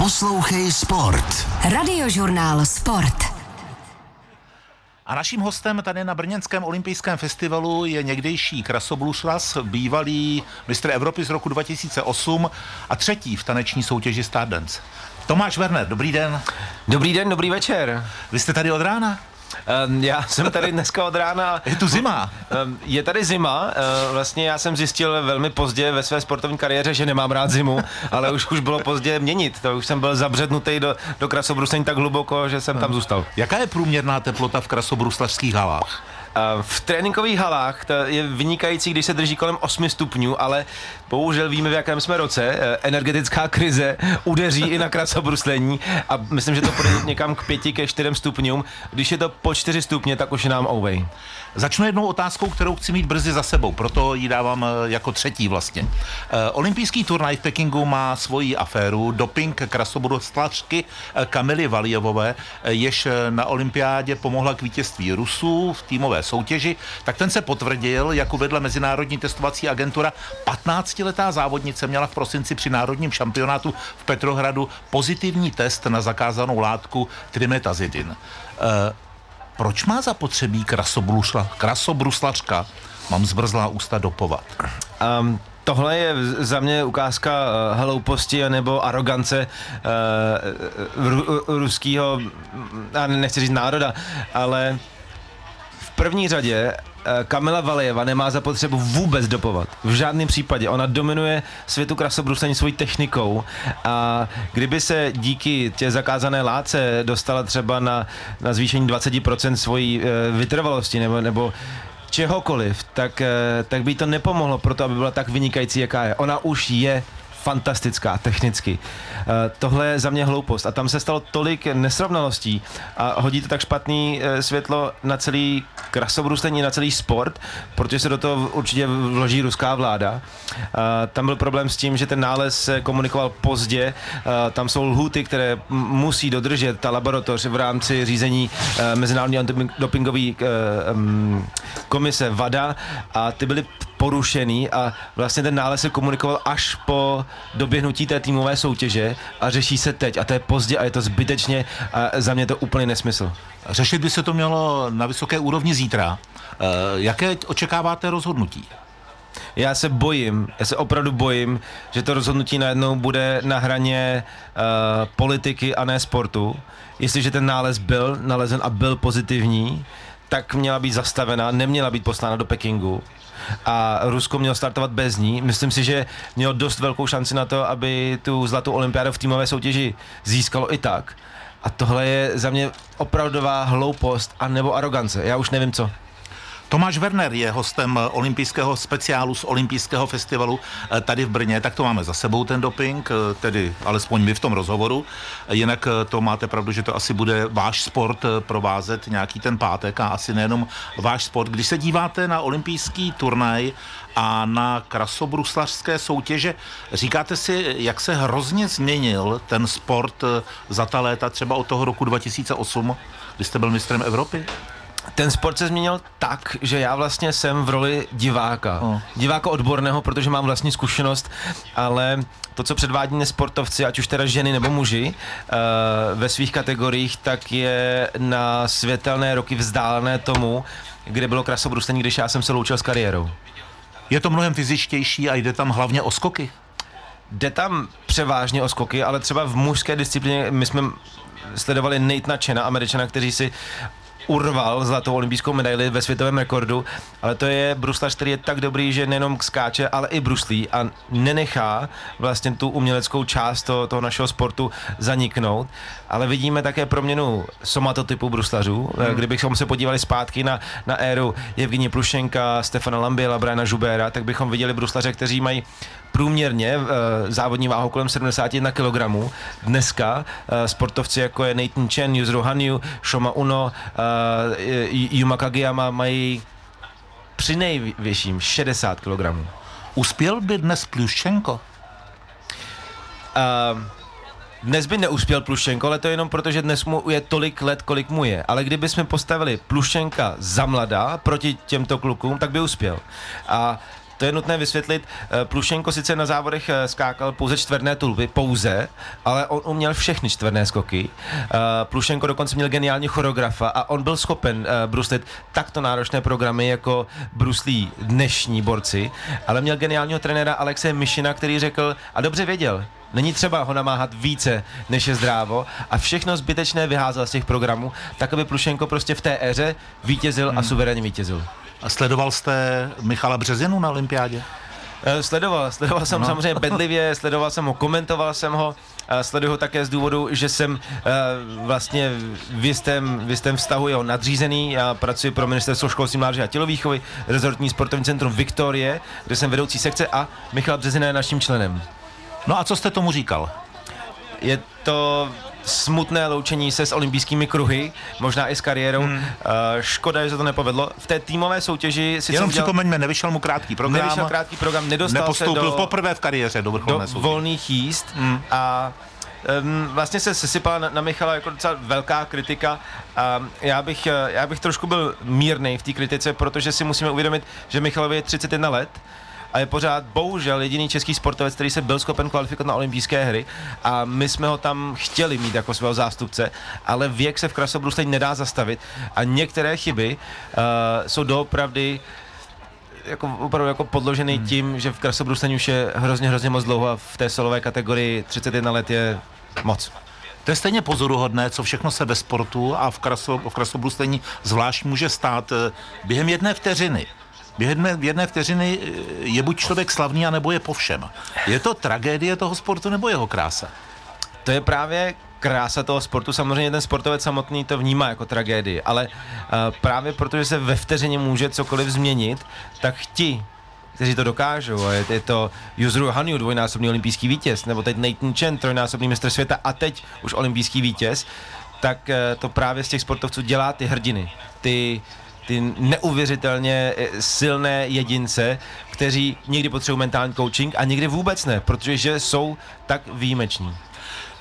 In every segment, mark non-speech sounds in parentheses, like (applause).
Poslouchej Sport. Radiožurnál Sport. A naším hostem tady na Brněnském olympijském festivalu je někdejší krasoblušlas, bývalý mistr Evropy z roku 2008 a třetí v taneční soutěži Stardance. Tomáš Werner, dobrý den. Dobrý den, dobrý večer. Vy jste tady od rána? Um, já (laughs) jsem tady dneska od rána. Je tu zima. Um, je tady zima. Uh, vlastně já jsem zjistil velmi pozdě ve své sportovní kariéře, že nemám rád zimu, (laughs) ale už už bylo pozdě měnit. To už jsem byl zabřednutý do, do krasobruslení tak hluboko, že jsem tam zůstal. Jaká je průměrná teplota v krasobruslařských halách? V tréninkových halách to je vynikající, když se drží kolem 8 stupňů, ale bohužel víme, v jakém jsme roce. E, energetická krize udeří i na krasobruslení a myslím, že to půjde někam k 5 ke 4 stupňům. Když je to po 4 stupně, tak už je nám ovej. Začnu jednou otázkou, kterou chci mít brzy za sebou, proto ji dávám e, jako třetí vlastně. E, olympijský turnaj v Pekingu má svoji aféru, doping krasobruslařky Kamily Valijevové, jež na olympiádě pomohla k vítězství Rusů v týmové soutěži, tak ten se potvrdil, jako vedle Mezinárodní testovací agentura 15-letá závodnice měla v prosinci při národním šampionátu v Petrohradu pozitivní test na zakázanou látku trimetazidin. E, proč má zapotřebí krasobruslačka, mám zbrzlá ústa, dopovat? Um, tohle je za mě ukázka uh, hlouposti nebo arogance uh, ru, ruského, a nechci říct národa, ale první řadě eh, Kamila Valijeva nemá za potřebu vůbec dopovat. V žádném případě. Ona dominuje světu krasobruslení svojí technikou a kdyby se díky tě zakázané láce dostala třeba na, na zvýšení 20% svojí e, vytrvalosti nebo, nebo čehokoliv, tak, e, tak by to nepomohlo pro to, aby byla tak vynikající, jaká je. Ona už je fantastická technicky. Tohle je za mě hloupost a tam se stalo tolik nesrovnalostí a hodí to tak špatný světlo na celý krasobruslení, na celý sport, protože se do toho určitě vloží ruská vláda. Eh, tam byl problém s tím, že ten nález se komunikoval pozdě, tam jsou lhuty, které musí dodržet ta laboratoř v rámci řízení Mezinárodní antidopingové komise VADA a ty byly porušený a vlastně ten nález se komunikoval až po doběhnutí té týmové soutěže a řeší se teď a to je pozdě a je to zbytečně a za mě to úplně nesmysl. Řešit by se to mělo na vysoké úrovni zítra. E, jaké očekáváte rozhodnutí? Já se bojím, já se opravdu bojím, že to rozhodnutí najednou bude na hraně uh, politiky a ne sportu. Jestliže ten nález byl nalezen a byl pozitivní, tak měla být zastavena, neměla být poslána do Pekingu a Rusko mělo startovat bez ní. Myslím si, že mělo dost velkou šanci na to, aby tu zlatou olympiádu v týmové soutěži získalo i tak. A tohle je za mě opravdová hloupost a nebo arogance. Já už nevím co. Tomáš Werner je hostem olympijského speciálu z olympijského festivalu eh, tady v Brně, tak to máme za sebou ten doping, eh, tedy alespoň my v tom rozhovoru. Jinak eh, to máte pravdu, že to asi bude váš sport provázet nějaký ten pátek a asi nejenom váš sport. Když se díváte na olympijský turnaj a na krasobruslařské soutěže, říkáte si, jak se hrozně změnil ten sport za ta léta, třeba od toho roku 2008, kdy jste byl mistrem Evropy? Ten sport se změnil tak, že já vlastně jsem v roli diváka. Oh. Diváka odborného, protože mám vlastní zkušenost, ale to, co předvádí nesportovci, ať už teda ženy nebo muži, uh, ve svých kategoriích, tak je na světelné roky vzdálené tomu, kde bylo krasobruslení, když já jsem se loučil s kariérou. Je to mnohem fyzičtější a jde tam hlavně o skoky? Jde tam převážně o skoky, ale třeba v mužské disciplíně my jsme sledovali Nate Chena, američana, kteří si urval zlatou olympijskou medaili ve světovém rekordu, ale to je bruslař, který je tak dobrý, že nejenom skáče, ale i bruslí a nenechá vlastně tu uměleckou část toho, toho našeho sportu zaniknout. Ale vidíme také proměnu somatotypu bruslařů. Hmm. Kdybychom se podívali zpátky na, na éru Evgenie Plušenka, Stefana Lambiela, Briana Žubera, tak bychom viděli bruslaře, kteří mají průměrně uh, závodní váhu kolem 71 kg. Dneska uh, sportovci jako je Nathan Chen, Yuzuru Hanyu, Shoma Uno, uh, Yuma Kageyama mají při nejvyšším 60 kg. Uspěl by dnes Plušenko? Uh, dnes by neuspěl Plušenko, ale to je jenom proto, že dnes mu je tolik let, kolik mu je. Ale kdyby jsme postavili Plušenka za mladá proti těmto klukům, tak by uspěl. A To je nutné vysvětlit. Eh, Plušenko sice na závodech eh, skákal pouze čtverné tulby, pouze, ale on uměl všechny čtverné skoky. Eh, Plušenko dokonce měl geniální choreografa a on byl schopen bruslit takto náročné programy, jako bruslí dnešní borci, ale měl geniálního trenéra Alexe Mišina, který řekl, a dobře věděl, Není třeba ho namáhat více, než je zdrávo a všechno zbytečné vyházel z těch programů, tak aby Plušenko prostě v té éře vítězil hmm. a suverénně vítězil. A sledoval jste Michala Březinu na olympiádě? Eh, sledoval, sledoval jsem no. samozřejmě bedlivě, sledoval jsem ho, komentoval jsem ho, sleduju ho také z důvodu, že jsem eh, vlastně v jistém, v jistém vztahu jeho nadřízený. Já pracuji pro ministerstvo školství, mládeže a tělovýchovy, rezortní sportovní centrum Viktorie, kde jsem vedoucí sekce a Michal Březina je naším členem. No a co jste tomu říkal? Je to smutné loučení se s olympijskými kruhy, možná i s kariérou. Hmm. Uh, škoda, že se to nepovedlo. V té týmové soutěži si Jenom udělal... připomeňme, nevyšel mu krátký program. Nevyšel krátký program, nedostal se do... poprvé v kariéře do vrcholné do volných jíst hmm. a Um, vlastně se sesypala na, na Michala jako docela velká kritika a já bych, já bych trošku byl mírný v té kritice, protože si musíme uvědomit, že Michalovi je 31 let, a je pořád bohužel jediný český sportovec, který se byl schopen kvalifikovat na olympijské hry a my jsme ho tam chtěli mít jako svého zástupce, ale věk se v krasobruslení nedá zastavit a některé chyby uh, jsou doopravdy jako, opravdu jako podložený hmm. tím, že v krasobruslení už je hrozně, hrozně moc dlouho a v té solové kategorii 31 let je moc. To je stejně pozoruhodné, co všechno se ve sportu a v, kraso, v krasobruslení zvlášť může stát eh, během jedné vteřiny. Během jedné vteřiny eh, je buď člověk slavný, anebo je po všem. Je to tragédie toho sportu, nebo jeho krása? To je právě krása toho sportu. Samozřejmě ten sportovec samotný to vnímá jako tragédii, ale uh, právě protože se ve vteřině může cokoliv změnit, tak ti, kteří to dokážou, a je, je to Yuzuru Hanyu, dvojnásobný olympijský vítěz, nebo teď Nathan Chen, trojnásobný mistr světa a teď už olympijský vítěz, tak uh, to právě z těch sportovců dělá ty hrdiny. Ty ty neuvěřitelně eh, silné jedince, kteří někdy potřebují mentální coaching a někdy vůbec ne, protože jsou tak výjimeční.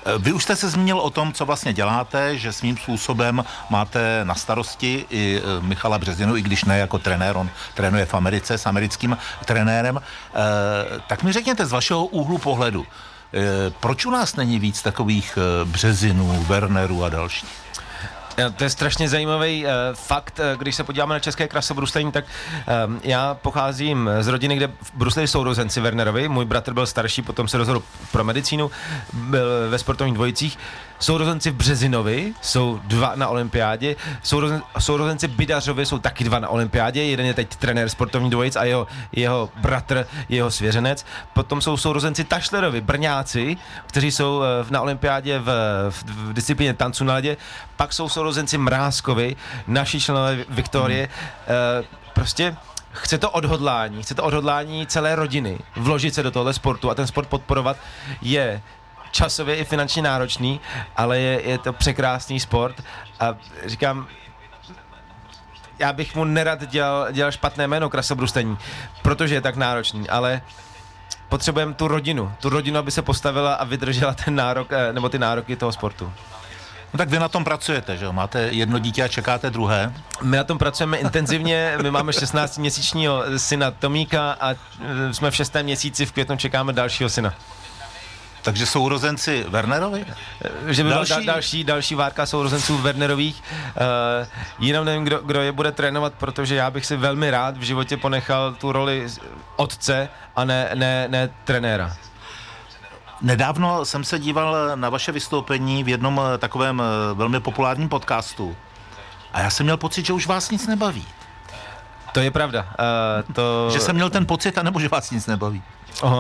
Eh, vy už jste se zmínil o tom, co vlastně děláte, že svým způsobem máte na starosti i eh, Michala Březinu, i když ne jako trenér, on trénuje v Americe s americkým trenérem. Tak mi řekněte z vašeho úhlu pohledu, proč u nás není víc takových Březinů, Wernerů a dalších? To je strašně zajímavý uh, fakt, uh, když se podíváme na české krasobruslení, tak um, já pocházím z rodiny, kde bruslili sourozenci Wernerovi. Můj bratr byl starší, potom se rozhodl pro medicínu, byl ve sportovních dvojicích sourozenci v Březinovi jsou dva na olympiádě, sourozen, sourozenci Bidařovi jsou taky dva na olympiádě, jeden je teď trenér sportovní dvojic a jeho, jeho bratr, jeho svěřenec. Potom jsou sourozenci Tašlerovi, Brňáci, kteří jsou eh, na olympiádě v, v, v disciplíně tancu na ledě. Pak jsou sourozenci Mrázkovi, naši členové Viktorie. Hmm. Prostě chce to odhodlání, chce to odhodlání celé rodiny vložit se do tohle sportu a ten sport podporovat je časově i finančně náročný, ale je, je to překrásný sport a říkám, já bych mu nerad dělal, dělal špatné jméno krasobrustení, protože je tak náročný, ale potřebujeme tu rodinu, tu rodinu, aby se postavila a vydržela ten nárok, eh, nebo ty nároky toho sportu. No tak vy na tom pracujete, že jo? Máte jedno dítě a čekáte druhé? My na tom pracujeme intenzivně, my máme 16-měsíčního syna Tomíka a eh, jsme v šestém měsíci, v květnu čekáme dalšího syna. Takže sourozenci Wernerovi? Že by další... Da, další, další várka sourozenců Wernerových. Uh, jenom nevím, kdo, kdo je bude trénovat, protože já bych si velmi rád v životě ponechal tu roli otce a ne, ne, ne trenéra. Nedávno jsem se díval na vaše vystoupení v jednom eh, takovém eh, velmi populárním podcastu a já jsem měl pocit, že už vás nic nebaví. To je pravda. Uh, to... Že jsem měl ten pocit, anebo že vás nic nebaví? Uh,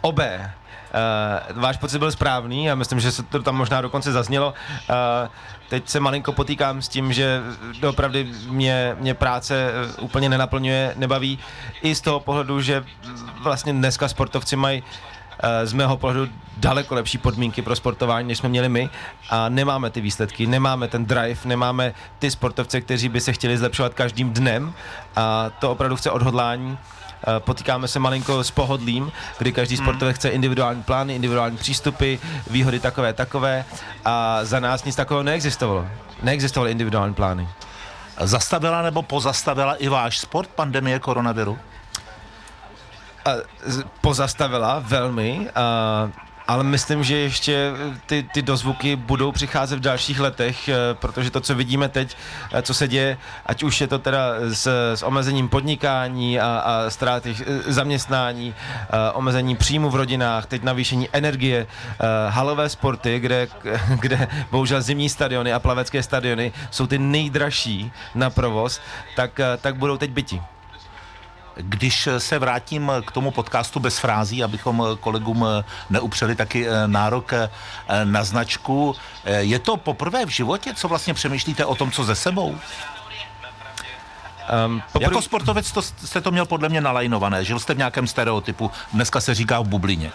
obé. Uh, váš pocit byl správný a myslím, že se to tam možná dokonce zaznělo. Uh, teď se malinko potýkám s tím, že opravdu mě, mě práce eh, úplně nenaplňuje, nebaví. I z toho pohledu, že vlastně dneska sportovci mají z mého pohledu daleko lepší podmínky pro sportování, než jsme měli my a nemáme ty výsledky, nemáme ten drive, nemáme ty sportovce, kteří by se chtěli zlepšovat každým dnem a to opravdu chce odhodlání potýkáme se malinko s pohodlím, kdy každý hmm. sportovec chce individuální plány, individuální přístupy, výhody takové, takové a za nás nic takového neexistovalo. Neexistovaly individuální plány. Zastavila nebo pozastavila i váš sport pandemie koronaviru? z- pozastavila velmi. A, ale myslím, že ještě ty, ty dozvuky budou přicházet v dalších letech, eh, protože to, co vidíme teď, eh, co se děje, ať už je to teda s, s omezením podnikání a, a ztráty eh, zaměstnání, eh, omezení příjmu v rodinách, teď navýšení energie, eh, halové sporty, kde, (laughs) kde bohužel zimní stadiony a plavecké stadiony jsou ty nejdražší na provoz, tak, eh, tak budou teď byti. Když se vrátím k tomu podcastu bez frází, abychom kolegům neupřeli taky eh, nárok eh, na značku, eh, je to poprvé v životě, co vlastně přemýšlíte o tom, co ze sebou? Um, poprv... Jako sportovec to, jste to měl podle mě nalajnované, žil jste v nějakém stereotypu, dneska se říká v bublině.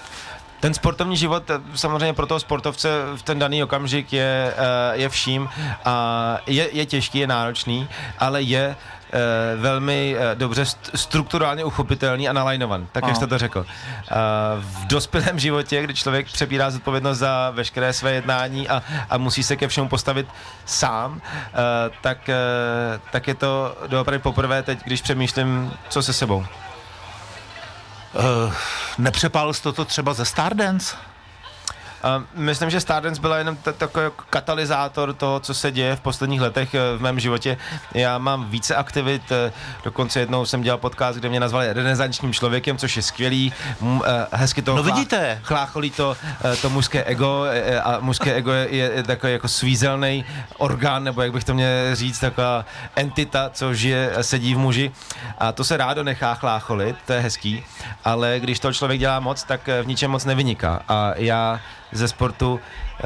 Ten sportovní život samozřejmě pro toho sportovce v ten daný okamžik je, je vším a je, je těžký, je náročný, ale je velmi eh, dobře st- strukturálně uchopitelný a nalajnovan, tak jak jste to řekl. Eh, V dospělém životě, kdy člověk přebírá zodpovědnost za veškeré své jednání a, a musí se ke všemu postavit sám, eh, tak, eh, tak je to doopravdy poprvé teď, když přemýšlím, co se sebou. Uh, nepřepálil jste to třeba ze Stardance? Myslím, že Stardance byla jenom takový jako katalyzátor toho, co se děje v posledních letech eh, v mém životě. Já mám více aktivit, eh, dokonce jednou jsem dělal podcast, kde mě nazvali renesančním člověkem, což je skvělý, eh, hezky to No chlá- vidíte. chlácholí to, to mužské ego a mužské ego je, je takový jako svízelný orgán, nebo jak bych to měl říct, taková entita, co žije, sedí v muži a to se rádo nechá chlácholit, to je hezký, ale když to člověk dělá moc, tak v ničem moc nevyniká a já ze sportu eh,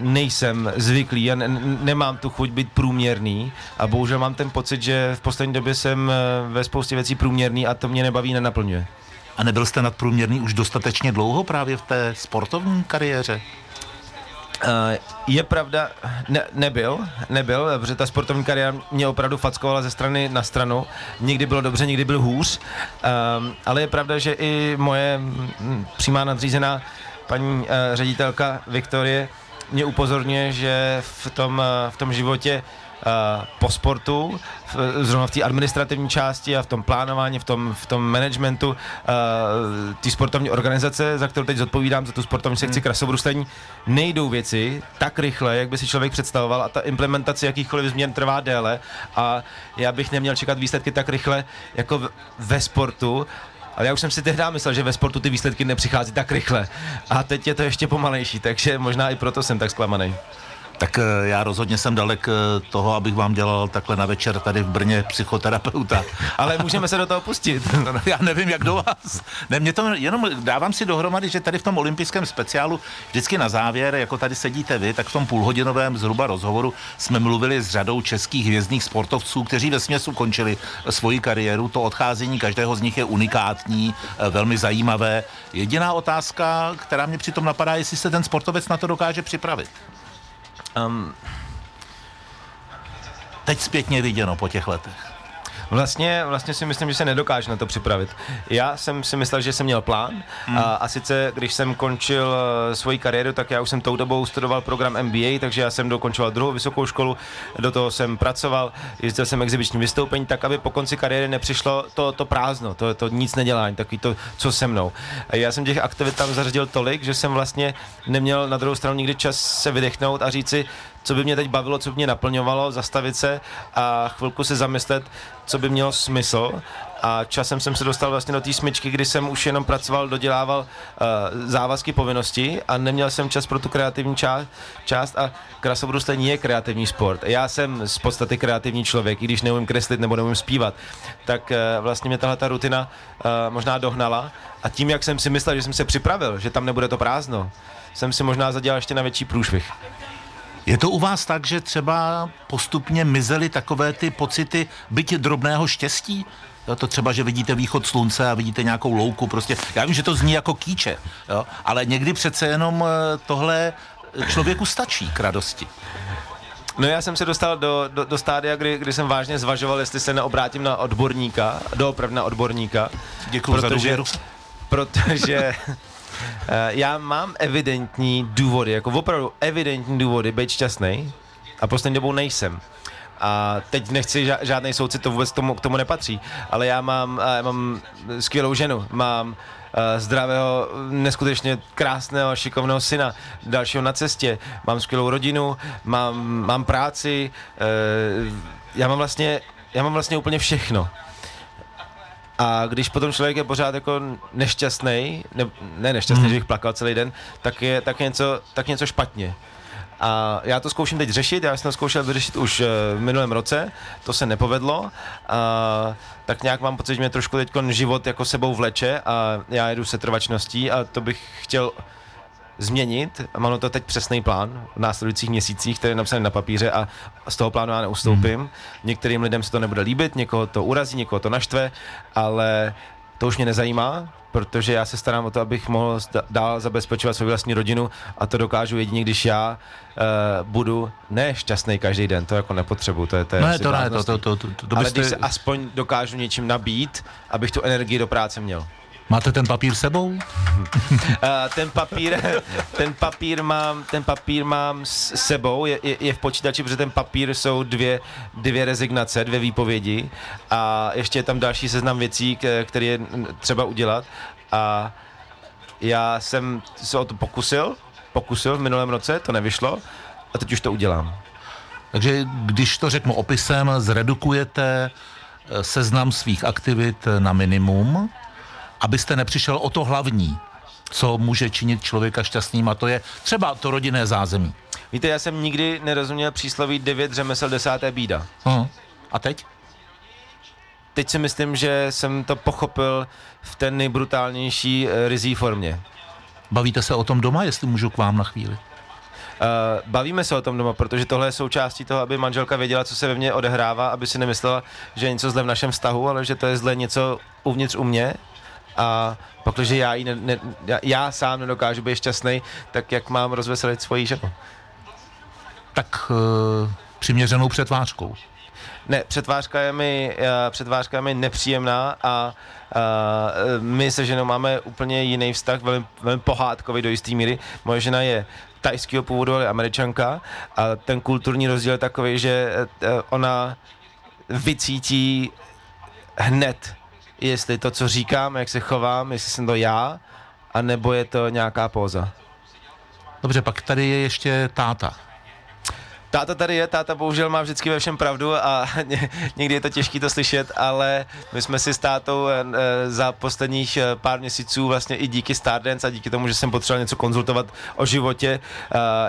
nejsem zvyklý, já ne, nemám tu chuť být průměrný a bohužel mám ten pocit, že v poslední době jsem eh, ve spoustě věcí průměrný a to mě nebaví, nenaplňuje. A nebyl jste nadprůměrný už dostatečně dlouho právě v té sportovní kariéře? Uh, je pravda, ne, nebyl, nebyl, protože ta sportovní kariéra mě opravdu fackovala ze strany na stranu. Někdy bylo dobře, někdy byl hůř, um, ale je pravda, že i moje mm, přímá nadřízená paní uh, ředitelka Viktorie mě upozorňuje, že v tom, uh, v tom životě uh, po sportu, v, zrovna v té administrativní části a v tom plánování, v tom, v tom managementu uh, té sportovní organizace, za kterou teď zodpovídám, za tu sportovní sekci krasobruslení, nejdou věci tak rychle, jak by si člověk představoval a ta implementace jakýchkoliv změn trvá déle a já bych neměl čekat výsledky tak rychle jako ve sportu, ale já už jsem si tehdy myslel, že ve sportu ty výsledky nepřichází tak rychle. A teď je to ještě pomalejší, takže možná i proto jsem tak zklamaný. Tak eh, já rozhodně jsem dalek eh, toho, abych vám dělal takhle na večer tady v Brně psychoterapeuta. (laughs) Ale můžeme se do toho pustit. (laughs) No, já nevím, jak do vás. Ne, mě to jenom dávám si dohromady, že tady v tom olympijském speciálu vždycky na závěr, jako tady sedíte vy, tak v tom půlhodinovém zhruba rozhovoru jsme mluvili s řadou českých hvězdných sportovců, kteří ve směsu končili svoji kariéru. To odcházení každého z nich je unikátní, eh, velmi zajímavé. Jediná otázka, která mě přitom napadá, jestli se ten sportovec na to dokáže připravit. Um, Teď zpětně viděno po těch letech. Vlastně, vlastně si myslím, že se nedokáže na to připravit. Já jsem si myslel, že jsem měl plán a, a sice, když jsem končil eh, svoji kariéru, tak já už jsem tou dobou studoval program MBA, takže já jsem dokončoval druhou vysokou školu, do toho jsem pracoval, jezdil jsem exibiční vystoupení, tak aby po konci kariéry nepřišlo to, to prázdno, to, to nic nedělání, takový to, co se mnou. A já jsem těch aktivit tam zařadil tolik, že jsem vlastně neměl na druhou stranu nikdy čas se vydechnout a říci, co by mě teď bavilo, co by mě naplňovalo, zastavit se a chvilku se zamyslet, co by mělo smysl. A časem jsem se dostal vlastně do té smyčky, kdy jsem už jenom pracoval, dodělával uh, závazky, povinnosti a neměl jsem čas pro tu kreativní část, část a krasobruslení je kreativní sport. Já jsem z podstaty kreativní člověk, i když neumím kreslit nebo neumím zpívat, tak uh, vlastně mě tahle ta rutina uh, možná dohnala a tím, jak jsem si myslel, že jsem se připravil, že tam nebude to prázdno, jsem si možná zadělal ještě na větší průšvih. Je to u vás tak, že třeba postupně mizely takové ty pocity byť drobného štěstí? Jo, to třeba, že vidíte východ slunce a vidíte nějakou louku, prostě. Já vím, že to zní jako kýče, jo, ale někdy přece jenom eh, tohle člověku stačí k radosti. No já jsem se dostal do, do, do stádia, kdy, kdy jsem vážně zvažoval, jestli se neobrátím na odborníka, doopravdy na odborníka. Děkuji za důvěru. Protože já mám evidentní důvody, jako opravdu evidentní důvody být šťastný a poslední dobou nejsem. A teď nechci ža- žádný soucit, to vůbec tomu, k tomu nepatří. Ale já mám, já mám skvělou ženu, mám uh, zdravého, neskutečně krásného, šikovného syna, dalšího na cestě, mám skvělou rodinu, mám, mám práci, já mám vlastně, já mám vlastně úplně všechno. A když potom člověk je pořád jako nešťastný, ne, ne nešťastný, hmm. že bych plakal celý den, tak je tak něco, tak něco špatně. A já to zkouším teď řešit, já jsem to zkoušel vyřešit už v minulém roce, to se nepovedlo, a tak nějak mám pocit, že mě trošku teď život jako sebou vleče a já jedu se trvačností a to bych chtěl změnit. Mám to teď přesný plán v následujících měsících, který je napsaný na papíře a z toho plánu já neustoupím. Hmm. Některým lidem se to nebude líbit, někoho to urazí, někoho to naštve, ale to už mě nezajímá, protože já se starám o to, abych mohl dál zabezpečovat svou vlastní rodinu a to dokážu jedině, když já uh, budu nešťastný každý den, to jako nepotřebuju, to je, to je ne, to ne, to, to, to, to, to Ale byste... když se aspoň dokážu něčím nabít, abych tu energii do práce měl. Máte ten papír sebou? uh, (laughs) ten papír, ten papír mám, ten papír mám s sebou, je, je, je v počítači, protože ten papír jsou dvě, dvě rezignace, dvě výpovědi a ještě je tam další seznam věcí, které je třeba udělat a já jsem se o to pokusil, pokusil v minulém roce, to nevyšlo a teď už to udělám. Takže když to řeknu opisem, zredukujete eh, seznam svých aktivit na minimum, abyste nepřišel o to hlavní, co může činit člověka šťastným a to je třeba to rodinné zázemí. Víte, já jsem nikdy nerozuměl přísloví 9 řemesel desáté bída. Uh-huh. A teď? Teď si myslím, že jsem to pochopil v té nejbrutálnější uh, rizí formě. Bavíte se o tom doma, jestli můžu k vám na chvíli? Uh, bavíme se o tom doma, protože tohle je součástí toho, aby manželka věděla, co se ve mně odehrává, aby si nemyslela, že je něco zle v našem vztahu, ale že to je zle něco uvnitř u mě a protože já, jí ne, ne, já, já sám nedokážu být šťastný, tak jak mám rozveselit svoji ženu? Tak uh, přiměřenou přetvářkou. Ne, přetvářka je mi, uh, přetvářka je mi nepříjemná a uh, my se ženou máme úplně jiný vztah, velmi, velmi pohádkový do jisté míry. Moje žena je tajského původu, ale američanka a ten kulturní rozdíl je takový, že uh, ona vycítí hned jestli to, co říkám, jak se chovám, jestli jsem to já, anebo je to nějaká póza. Dobře, pak tady je ještě táta. Táta tady je, táta bohužel má vždycky ve všem pravdu a (laughs) někdy je to těžké to slyšet, ale my jsme si s tátou eh, eh, za posledních eh, pár měsíců vlastně i díky Stardance a díky tomu, že jsem potřeboval něco konzultovat o životě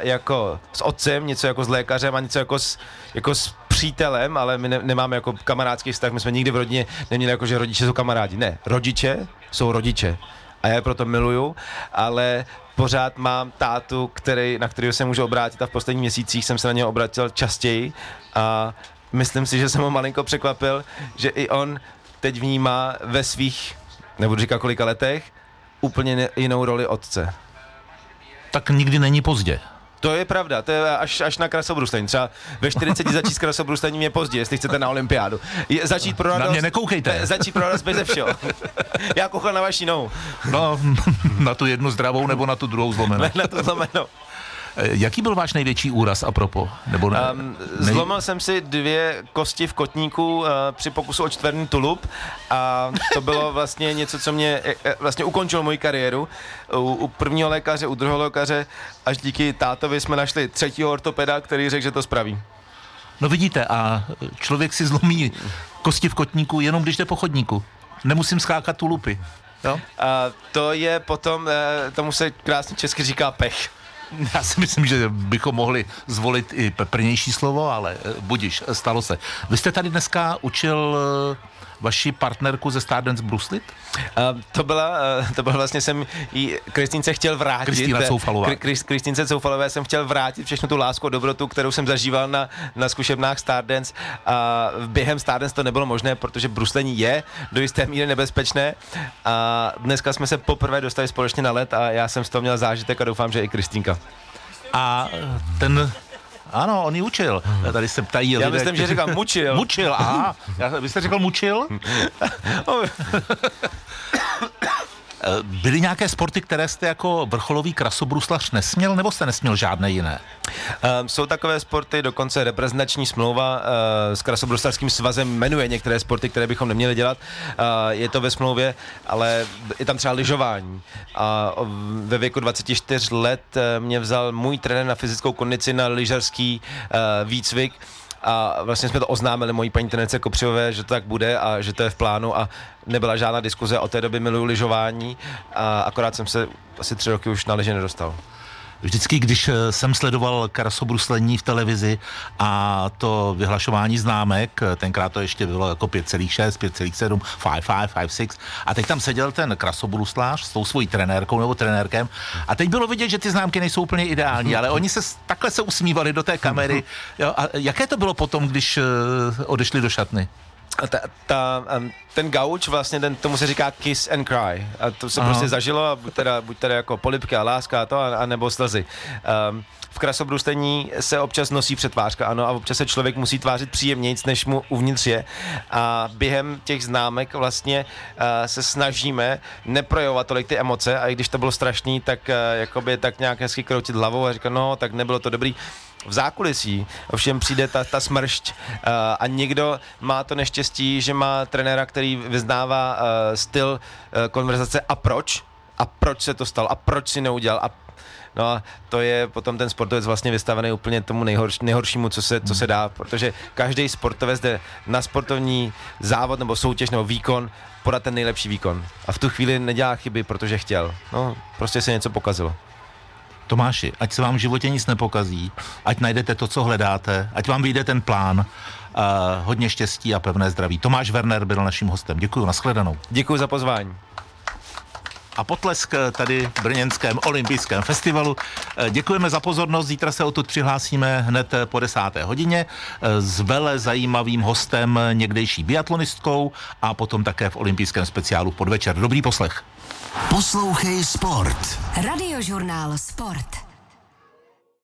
jako s otcem, něco jako s lékařem a něco jako s, jako s přítelem, ale my ne, nemáme jako kamarádský vztah, my jsme nikdy v rodině neměli jako, že rodiče jsou kamarádi. Ne, rodiče jsou rodiče a já je proto miluju, ale pořád mám tátu, který, na kterého se můžu obrátit a v posledních měsících jsem se na něho obratil častěji a myslím si, že jsem ho malinko překvapil, že i on teď vnímá ve svých, nebudu říkat kolika letech, úplně jinou roli otce. Tak nikdy není pozdě. To je pravda, to je až, až na krasobruslení. Třeba ve 40 (laughs) začít s krasobruslení je pozdě, jestli chcete na olympiádu. Je, začít pro radost, na mě nekoukejte. (laughs) Začít pro radost bez všeho. Já kochal na vaši nohu. No, (laughs) na tu jednu zdravou nebo na tu druhou zlomenou. na tu zlomenou. Eh, jaký byl váš největší úraz a propo? Nebo ne, um, nej... Zlomil jsem si dvě kosti v kotníku uh, při pokusu o čtverný tulup a to bylo (laughs) vlastně něco, co mě uh, vlastně ukončilo moji kariéru. U, u prvního lékaře, u druhého lékaře, až díky tátovi jsme našli třetího ortopeda, který řekl, že to spraví. No vidíte, a člověk si zlomí kosti v kotníku jenom když jde po chodníku. Nemusím skákat tulupy. Jo? A to je potom, tomu se krásně česky říká pech. (laughs) Já si myslím, že bychom mohli zvolit i peprnější slovo, ale eh, budiš, stalo se. Vy jste tady dneska učil eh, vaši partnerku ze Stardance bruslit? Uh, to byla, uh, to byla vlastně jsem jí Kristýnce chtěl vrátit. Kristýna Coufalová. Kristýnce Coufalové jsem chtěl vrátit všechno tu lásku a dobrotu, kterou jsem zažíval na, na zkušebnách Stardance. A během Stardance to nebylo možné, protože bruslení je do jisté míry nebezpečné. A dneska jsme se poprvé dostali společně na let a já jsem z toho měl zážitek a doufám, že i Kristýnka. A ten ano, on ji učil. Tady se ptají Já lidé, myslím, že říkal mučil. Mučil, aha. Já, vy jste řekl mučil? (laughs) byly nějaké sporty, které jste jako vrcholový krasobruslař nesměl, nebo jste nesměl žádné jiné? Um, jsou takové sporty, dokonce reprezentační smlouva uh, s krasobruslařským svazem jmenuje některé sporty, které bychom neměli dělat. Uh, je to ve smlouvě, ale je tam třeba lyžování. A ve věku 24 let mě vzal můj trenér na fyzickou kondici na lyžařský výcvik a vlastně jsme to oznámili mojí paní trenérce Kopřivové, že to tak bude a že to je v plánu a nebyla žádná diskuze, od té doby miluju lyžování a akorát jsem se asi tři roky už na lyže nedostal. Vždycky, když eh, jsem sledoval krasobruslení v televizi a to vyhlašování známek, eh, tenkrát to ještě bylo jako 5,6, 5,7, 5, 5, 5, 6 a teď tam seděl ten krasobruslář s tou svojí trenérkou nebo trenérkem a teď bylo vidět, že ty známky nejsou úplně ideální, ale oni se takhle se usmívali do té kamery. (laughs) Jo, a jaké to bylo potom, když eh, odešli do šatny? Ta, ta, ten gauč vlastně, ten, tomu se říká kiss and cry. A to se Aha. prostě zažilo, a buď teda, buď teda jako polipky a láska a to, a, a nebo slzy. Um, v krasobrůstení se občas nosí přetvářka, ano, a občas se člověk musí tvářit příjemnějc, než mu uvnitř je. A během těch známek vlastně uh, se snažíme neprojevovat tolik ty emoce, a i když to bylo strašný, tak uh, jakoby tak nějak hezky kroutit hlavou a říkat, no, tak nebylo to dobrý v zákulisí ovšem přijde ta, ta smršť uh, a někdo má to neštěstí, že má trenéra, který vyznává uh, styl uh, konverzace a proč? A proč se to stalo? A proč si neudělal? A No a to je potom ten sportovec vlastně vystavený úplně tomu nejhorš, nejhoršímu, co se, co se dá, protože každý sportovec jde na sportovní závod nebo soutěž nebo výkon podat ten nejlepší výkon. A v tu chvíli nedělá chyby, protože chtěl. No, prostě se něco pokazilo. Tomáši, ať se vám v životě nic nepokazí, ať najdete to, co hledáte, ať vám vyjde ten plán, uh, hodně štěstí a pevné zdraví. Tomáš Werner byl naším hostem. Děkuji, nashledanou. Děkuji za pozvání a potlesk tady v Brněnském olympijském festivalu. Eh, děkujeme za pozornost, zítra se odtud přihlásíme hned po desáté hodině eh, s vele zajímavým hostem, někdejší biatlonistkou a potom také v olympijském speciálu podvečer. Dobrý poslech. Poslouchej Sport. Radiožurnál Sport.